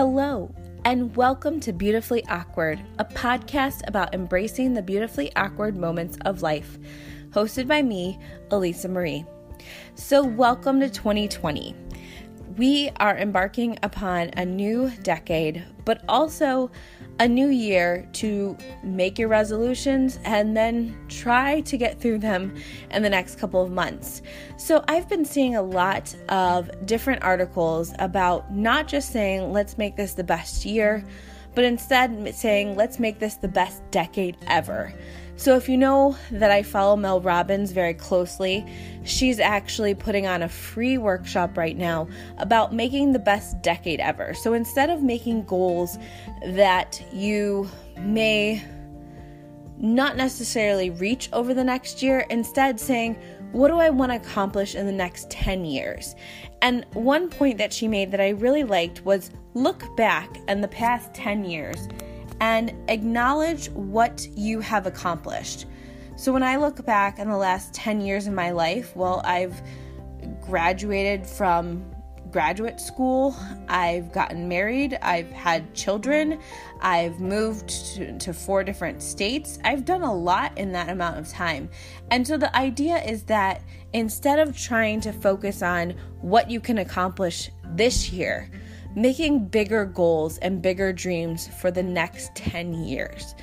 Hello, and welcome to Beautifully Awkward, a podcast about embracing the beautifully awkward moments of life, hosted by me, Elisa Marie. So, welcome to 2020. We are embarking upon a new decade, but also a new year to make your resolutions and then try to get through them in the next couple of months. So, I've been seeing a lot of different articles about not just saying, let's make this the best year, but instead saying, let's make this the best decade ever. So, if you know that I follow Mel Robbins very closely, she's actually putting on a free workshop right now about making the best decade ever. So, instead of making goals that you may not necessarily reach over the next year, instead saying, what do I want to accomplish in the next 10 years? And one point that she made that I really liked was look back in the past 10 years and acknowledge what you have accomplished. So, when I look back on the last 10 years of my life, well, I've graduated from graduate school, I've gotten married, I've had children, I've moved to, to, four different states. I've done a lot in that amount of time. And so the idea is that instead of trying to focus on what you can accomplish this year, making bigger goals and bigger dreams for the next 10 years.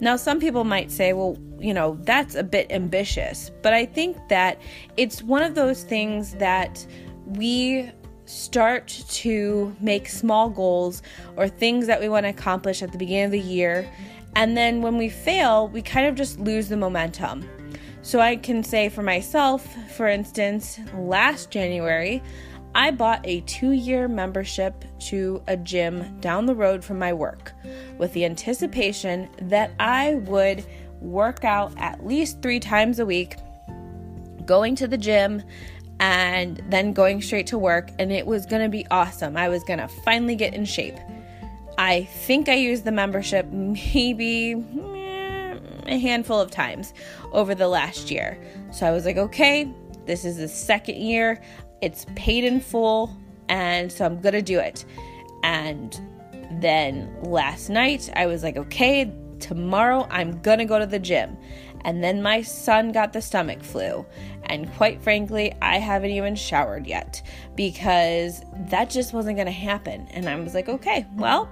Now, some people might say, well, you know, that's a bit ambitious, but I think that it's one of those things that we start to make small goals or things that we want to accomplish at the beginning of the year. And then when we fail, we kind of just lose the momentum. So I can say for myself, for instance, last January, I bought a two year membership to a gym down the road from my work with the anticipation that I would work out at least three times a week, going to the gym and then going straight to work, and it was gonna be awesome. I was gonna finally get in shape. I think I used the membership maybe eh, a handful of times over the last year. So I was like, okay, this is the second year. It's paid in full, and so I'm gonna do it. And then last night, I was like, okay, tomorrow I'm gonna go to the gym. And then my son got the stomach flu. And quite frankly, I haven't even showered yet because that just wasn't gonna happen. And I was like, okay, well,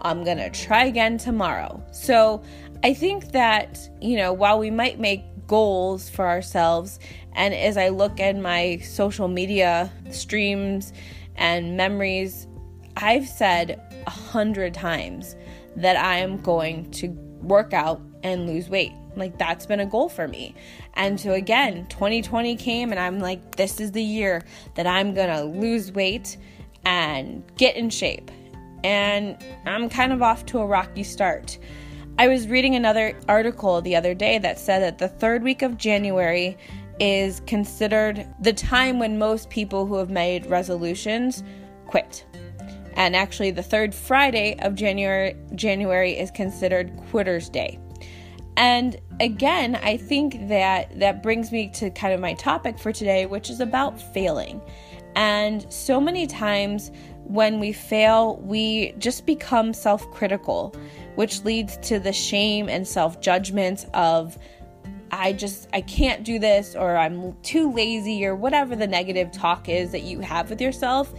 I'm gonna try again tomorrow. So I think that, you know, while we might make goals for ourselves. And as I look at my social media streams and memories, I've said a hundred times that I am going to work out and lose weight. Like that's been a goal for me. And so again, 2020 came and I'm like, this is the year that I'm gonna lose weight and get in shape. And I'm kind of off to a rocky start. I was reading another article the other day that said that the third week of January is considered the time when most people who have made resolutions quit. And actually the third Friday of January January is considered quitters day. And again, I think that that brings me to kind of my topic for today, which is about failing. And so many times when we fail, we just become self critical, which leads to the shame and self judgment of, I just, I can't do this, or I'm too lazy, or whatever the negative talk is that you have with yourself.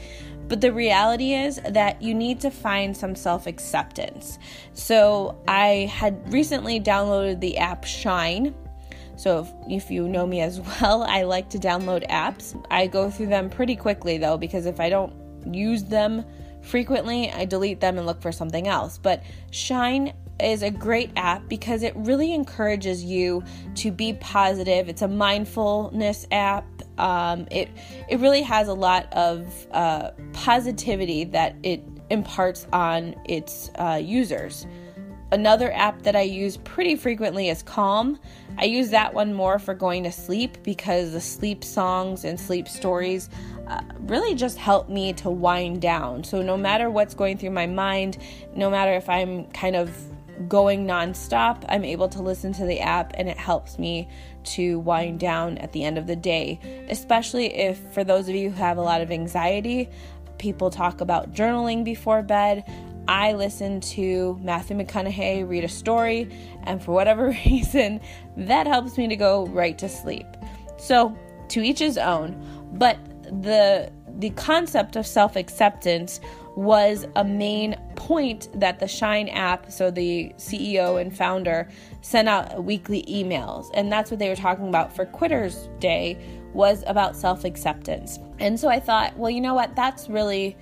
But the reality is that you need to find some self acceptance. So I had recently downloaded the app Shine. So if, if, you know me as well, I like to download apps. I go through them pretty quickly though, because if I don't use them frequently, I delete them and look for something else. But Shine is a great app because it really encourages you to be positive. It's a mindfulness app. Um, it it really has a lot of uh, positivity that it imparts on its uh, users. Another app that I use pretty frequently is Calm. I use that one more for going to sleep because the sleep songs and sleep stories uh, really just help me to wind down. So, no matter what's going through my mind, no matter if I'm kind of going nonstop, I'm able to listen to the app and it helps me to wind down at the end of the day. Especially if, for those of you who have a lot of anxiety, people talk about journaling before bed. I listen to Matthew McConaughey read a story, and for whatever reason, that helps me to go right to sleep. So, to each his own, but the the concept of self-acceptance was a main point that the Shine app, so the CEO and founder, sent out weekly emails. And that's what they were talking about for Quitters Day was about self-acceptance. And so I thought, well, you know what? That's really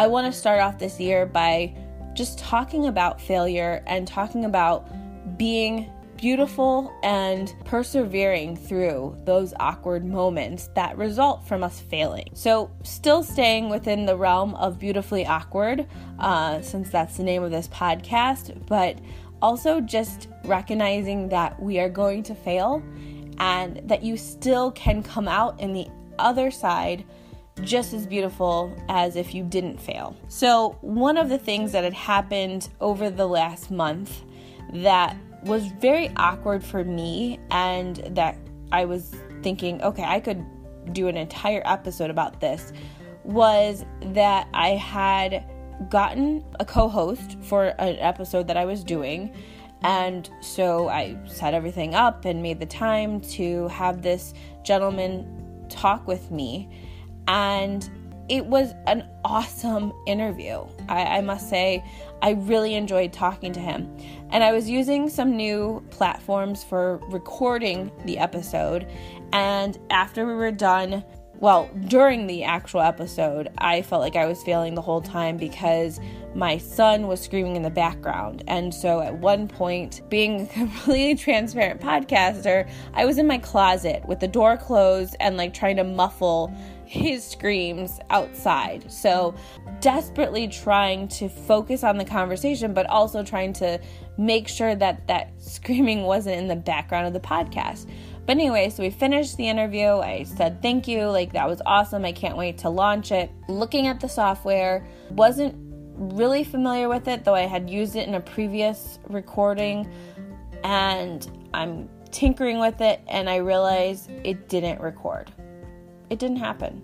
I want to start off this year by just talking about failure and talking about being beautiful and persevering through those awkward moments that result from us failing. So, still staying within the realm of beautifully awkward, uh, since that's the name of this podcast, but also just recognizing that we are going to fail and that you still can come out in the other side just as beautiful as if you didn't fail. So, one of the things that had happened over the last month that was very awkward for me and that I was thinking, okay, I could do an entire episode about this was that I had gotten a co host for an episode that I was doing. And so I set everything up and made the time to have this gentleman talk with me. And it was an awesome interview. I, I, must say, I really enjoyed talking to him. And I was using some new platforms for recording the episode. And after we were done, well, during the actual episode, I felt like I was failing the whole time because my son was screaming in the background. And so at one point, being a completely transparent podcaster, I was in my closet with the door closed and like trying to muffle his screams outside. So, desperately trying to focus on the conversation, but also trying to make sure that that screaming wasn't in the background of the podcast. But anyway, so we finished the interview. I said thank you, like that was awesome. I can't wait to launch it. Looking at the software, wasn't really familiar with it, though I had used it in a previous recording, and I'm tinkering with it, and I realized it didn't record it didn't happen.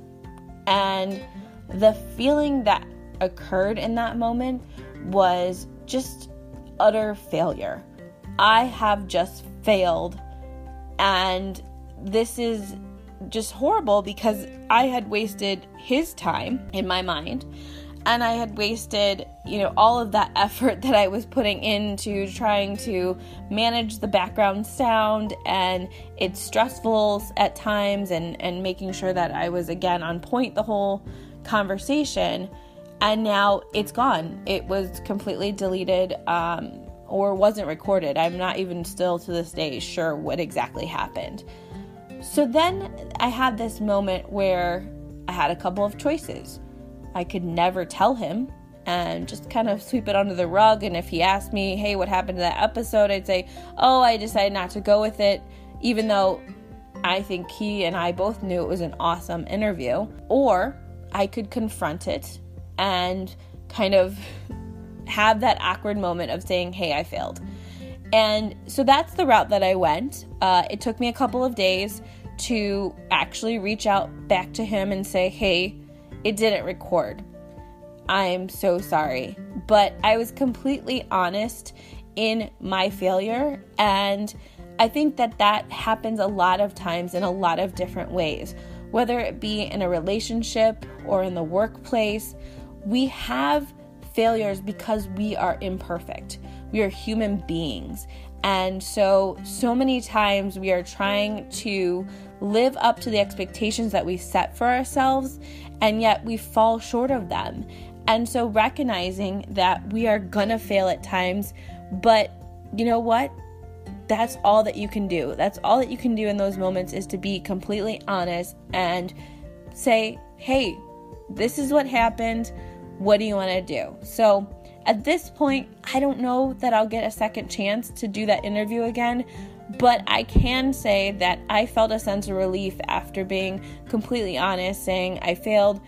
And the feeling that occurred in that moment was just utter failure. I have just failed. And this is just horrible because I had wasted his time in my mind and I had wasted, you know, all of that effort that I was putting into trying to manage the background sound and it's stressful at times and and making sure that I was again on point the whole conversation and now it's gone. It was completely deleted um, or wasn't recorded. I'm not even still to this day sure what exactly happened. So then I had this moment where I had a couple of choices. I could never tell him and just kind of sweep it under the rug. And if he asked me, hey, what happened to that episode? I'd say, oh, I decided not to go with it, even though I think he and I both knew it was an awesome interview. Or I could confront it and kind of have that awkward moment of saying, hey, I failed. And so that's the route that I went. Uh, it took me a couple of days to actually reach out back to him and say, hey, it didn't record. I'm so sorry. But I was completely honest in my failure. And I think that that happens a lot of times in a lot of different ways, whether it be in a relationship or in the workplace. We have failures because we are imperfect. We are human beings. And so, so many times we are trying to live up to the expectations that we set for ourselves, and yet we fall short of them. And so, recognizing that we are gonna fail at times, but you know what? That's all that you can do. That's all that you can do in those moments is to be completely honest and say, hey, this is what happened. What do you wanna do? So, at this point, I don't know that I'll get a second chance to do that interview again, but I can say that I felt a sense of relief after being completely honest, saying I failed.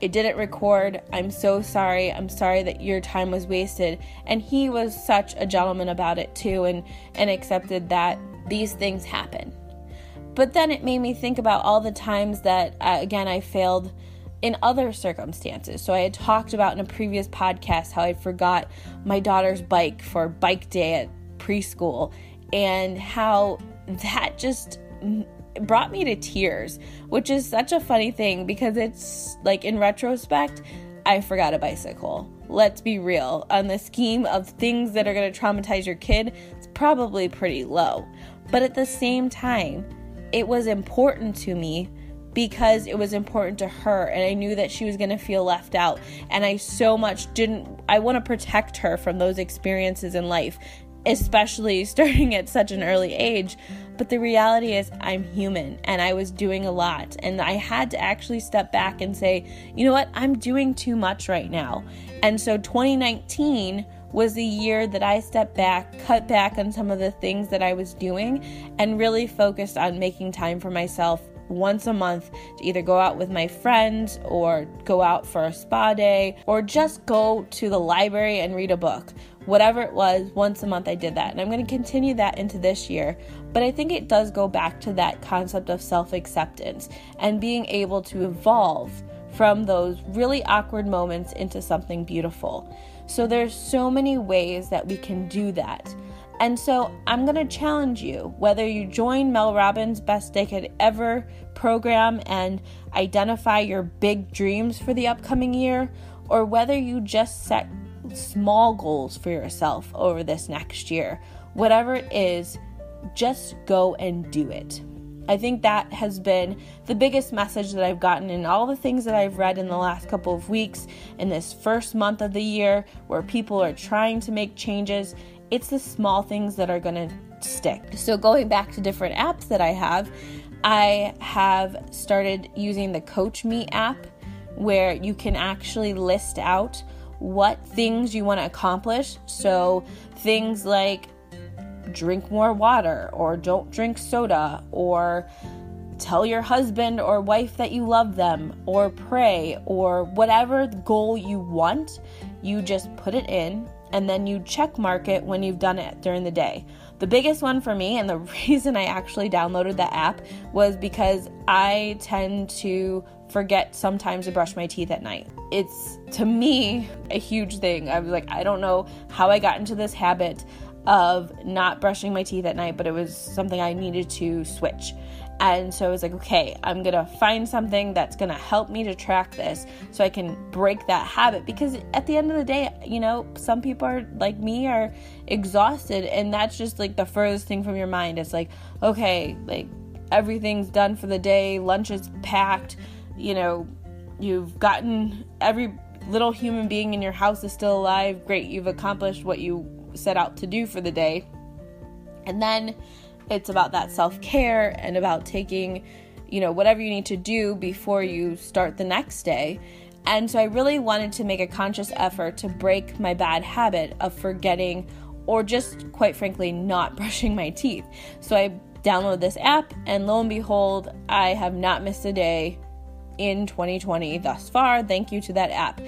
It didn't record. I'm so sorry. I'm sorry that your time was wasted. And he was such a gentleman about it too and and accepted that these things happen. But then it made me think about all the times that uh, again I failed in other circumstances. So I had talked about in a previous podcast how I forgot my daughter's bike for bike day at preschool and how that just brought me to tears, which is such a funny thing because it's like in retrospect, I forgot a bicycle. Let's be real. On the scheme of things that are going to traumatize your kid, it's probably pretty low. But at the same time, it was important to me because it was important to her and I knew that she was going to feel left out. And I so much didn't I want to protect her from those experiences in life especially starting at such an early age. But the reality is I'm human and I was doing a lot. And I had to actually step back and say you know what? I'm doing too much right now. And so 2019 was the year that I stepped back, cut back on some of the things that I was doing, and really focused on making time for myself once a month to either go out with my friends or go out for a spa day or just go to the library and read a book. Whatever it was, once a month I did that. And I'm going to continue that into this year. But I think it does go back to that concept of self acceptance and being able to evolve from those really awkward moments into something beautiful. So there's so many ways that we can do that. And so I'm going to challenge you whether you join Mel Robbins' Best Decade Ever program and identify your big dreams for the upcoming year, or whether you just set small goals for yourself over this next year. Whatever it is, just go and do it. I think that has been the biggest message that I've gotten in all the things that I've read in the last couple of weeks in this first month of the year where people are trying to make changes it's the small things that are going to stick. So, going back to different apps that I have, I have started using the Coach Me app where you can actually list out what things you want to accomplish. So, things like drink more water, or don't drink soda, or tell your husband or wife that you love them, or pray, or whatever goal you want, you just put it in and then you check mark it when you've done it during the day. The biggest one for me, and the reason I actually downloaded the app, was because I tend to forget sometimes to brush my teeth at night. It's to me a huge thing. I was like, I don't know how I got into this habit of not brushing my teeth at night, but it was something I needed to switch. And so I was like, okay, I'm gonna find something that's gonna help me to track this so I can break that habit. Because at the end of the day, you know, some people are like me are exhausted, and that's just like the furthest thing from your mind. It's like, okay, like everything's done for the day, lunch is packed, you know, you've gotten every little human being in your house is still alive. Great, you've accomplished what you set out to do for the day. And then it's about that self care and about taking, you know, whatever you need to do before you start the next day. And so I really wanted to make a conscious effort to break my bad habit of forgetting or just, quite frankly, not brushing my teeth. So I downloaded this app, and lo and behold, I have not missed a day in 2020 thus far. Thank you to that app.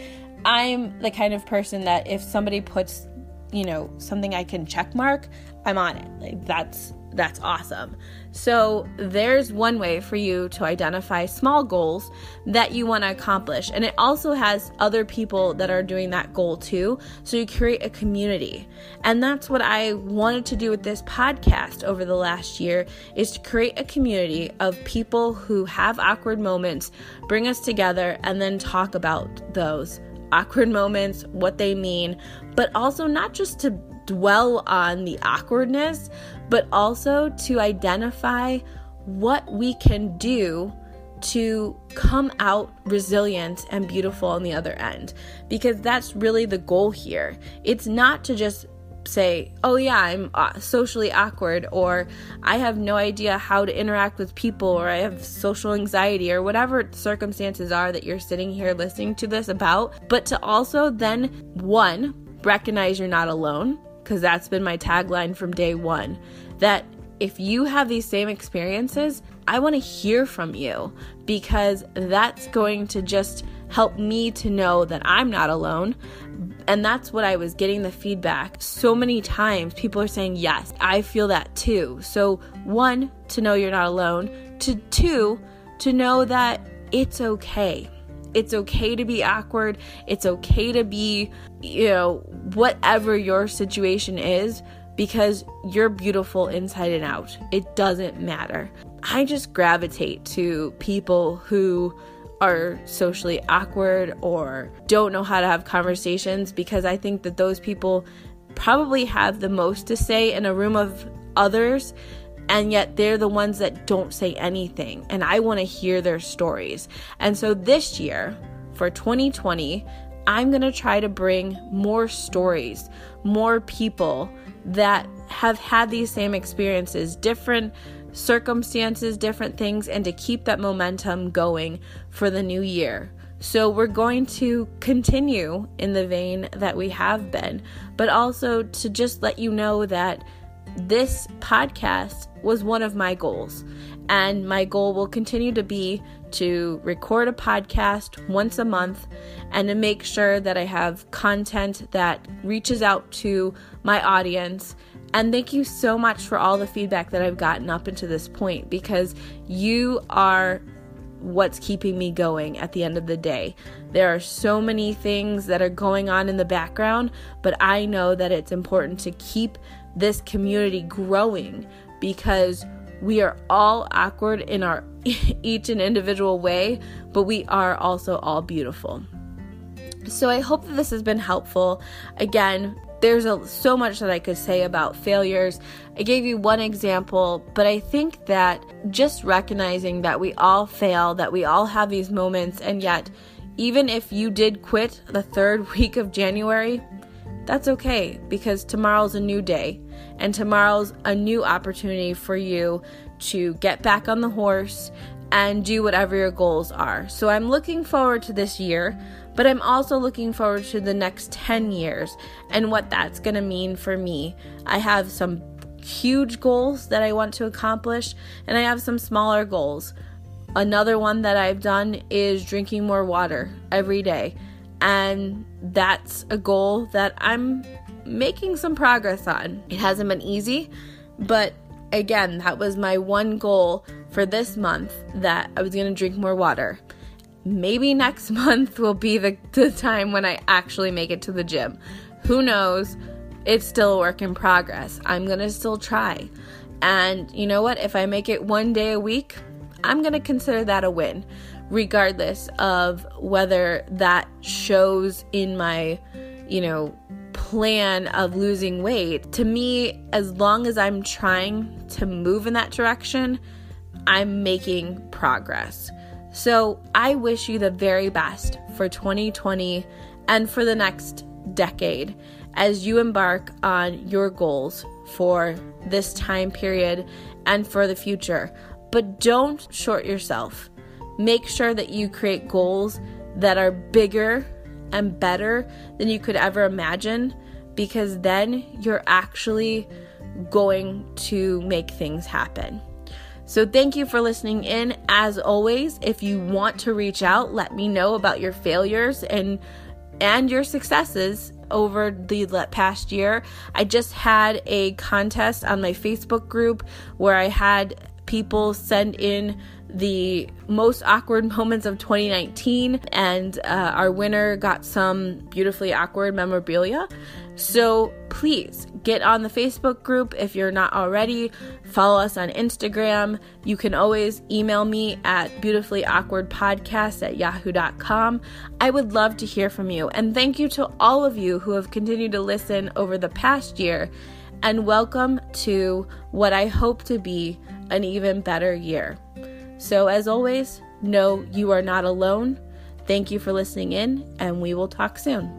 I'm the kind of person that if somebody puts, you know, something I can check mark, I'm on it. Like that's that's awesome. So, there's one way for you to identify small goals that you want to accomplish. And it also has other people that are doing that goal too. So, you create a community. And that's what I wanted to do with this podcast over the last year is to create a community of people who have awkward moments, bring us together and then talk about those awkward moments, what they mean, but also not just to dwell on the awkwardness, but also to identify what we can do to come out resilient and beautiful on the other end. Because that's really the goal here. It's not to just say, oh, yeah, I'm uh, socially awkward, or I have no idea how to interact with people, or I have social anxiety, or whatever circumstances are that you're sitting here listening to this about, but to also then, one, recognize you're not alone because that's been my tagline from day one that if you have these same experiences, I want to hear from you because that's going to just help me to know that I'm not alone. And that's what I was getting the feedback so many times. People are saying, Yes, I feel that too. So, one, to know you're not alone. To two, to know that it's okay It's okay to be awkward. It's okay to be, you know, whatever your situation is because you're beautiful inside and out. It doesn't matter. I just gravitate to people who are socially awkward or don't know how to have conversations because I think that those people probably have the most to say in a room of others and yet they're the ones that don't say anything and I want to hear their stories. And so this year for 2020, I'm going to try to bring more stories, more people that have had these same experiences, different circumstances, different things, and to keep that momentum going for the new year. So, we're going to continue in the vein that we have been, but also to just let you know that this podcast was one of my goals. And my goal will continue to be to record a podcast once a month and to make sure that I have content that reaches out to my audience. And thank you so much for all the feedback that I've gotten up until this point because you are what's keeping me going at the end of the day. There are so many things that are going on in the background, but I know that it's important to keep this community growing because we are all awkward in our each and individual way, but we are also all beautiful. So I hope that this has been helpful. Again, there's a, so much that I could say about failures. I gave you one example, but I think that just recognizing that we all fail, that we all have these moments, and yet, even if you did quit the third week of January, that's okay because tomorrow's a new day and tomorrow's a new opportunity for you to get back on the horse and do whatever your goals are. So I'm looking forward to this year, but I'm also looking forward to the next 10 years and what that's going to mean for me. I have some huge goals that I want to accomplish, and I have some smaller goals. Another one that I've done is drinking more water every day. And that's a goal that I'm making some progress on. It hasn't been easy, but again, that was my one goal for this month that I was going to drink more water. Maybe next month will be the, the time when I actually make it to the gym. Who knows? It's still a work in progress. I'm going to still try. And you know what? If I make it one day a week, I'm going to consider that a win regardless of whether that shows in my, you know, plan of losing weight. To me, as long as I'm trying to move in that direction, I'm making progress. So I wish you the very best for 2020 and for the next decade as you embark on your goals for this time period and for the future. But don't short yourself. Make sure that you create goals that are bigger and better than you could ever imagine because then you're actually going to make things happen. So, thank you for listening in. As always, if you want to reach out, let me know about your failures and and your successes over the past year. I just had a contest on my Facebook group where I had people send in the most awkward moments of 2019, and uh, our winner got some beautifully awkward memorabilia. So please get on the Facebook group if you're not already. Follow us on Instagram. You can always email me at beautifullyawkwardpodcast at yahoo.com. I would love to hear from you. And thank you to all of you who have continued to listen over the past year. And welcome to what I hope to be an even better year. So, as always, know you are not alone. Thank you for listening in, and we will talk soon.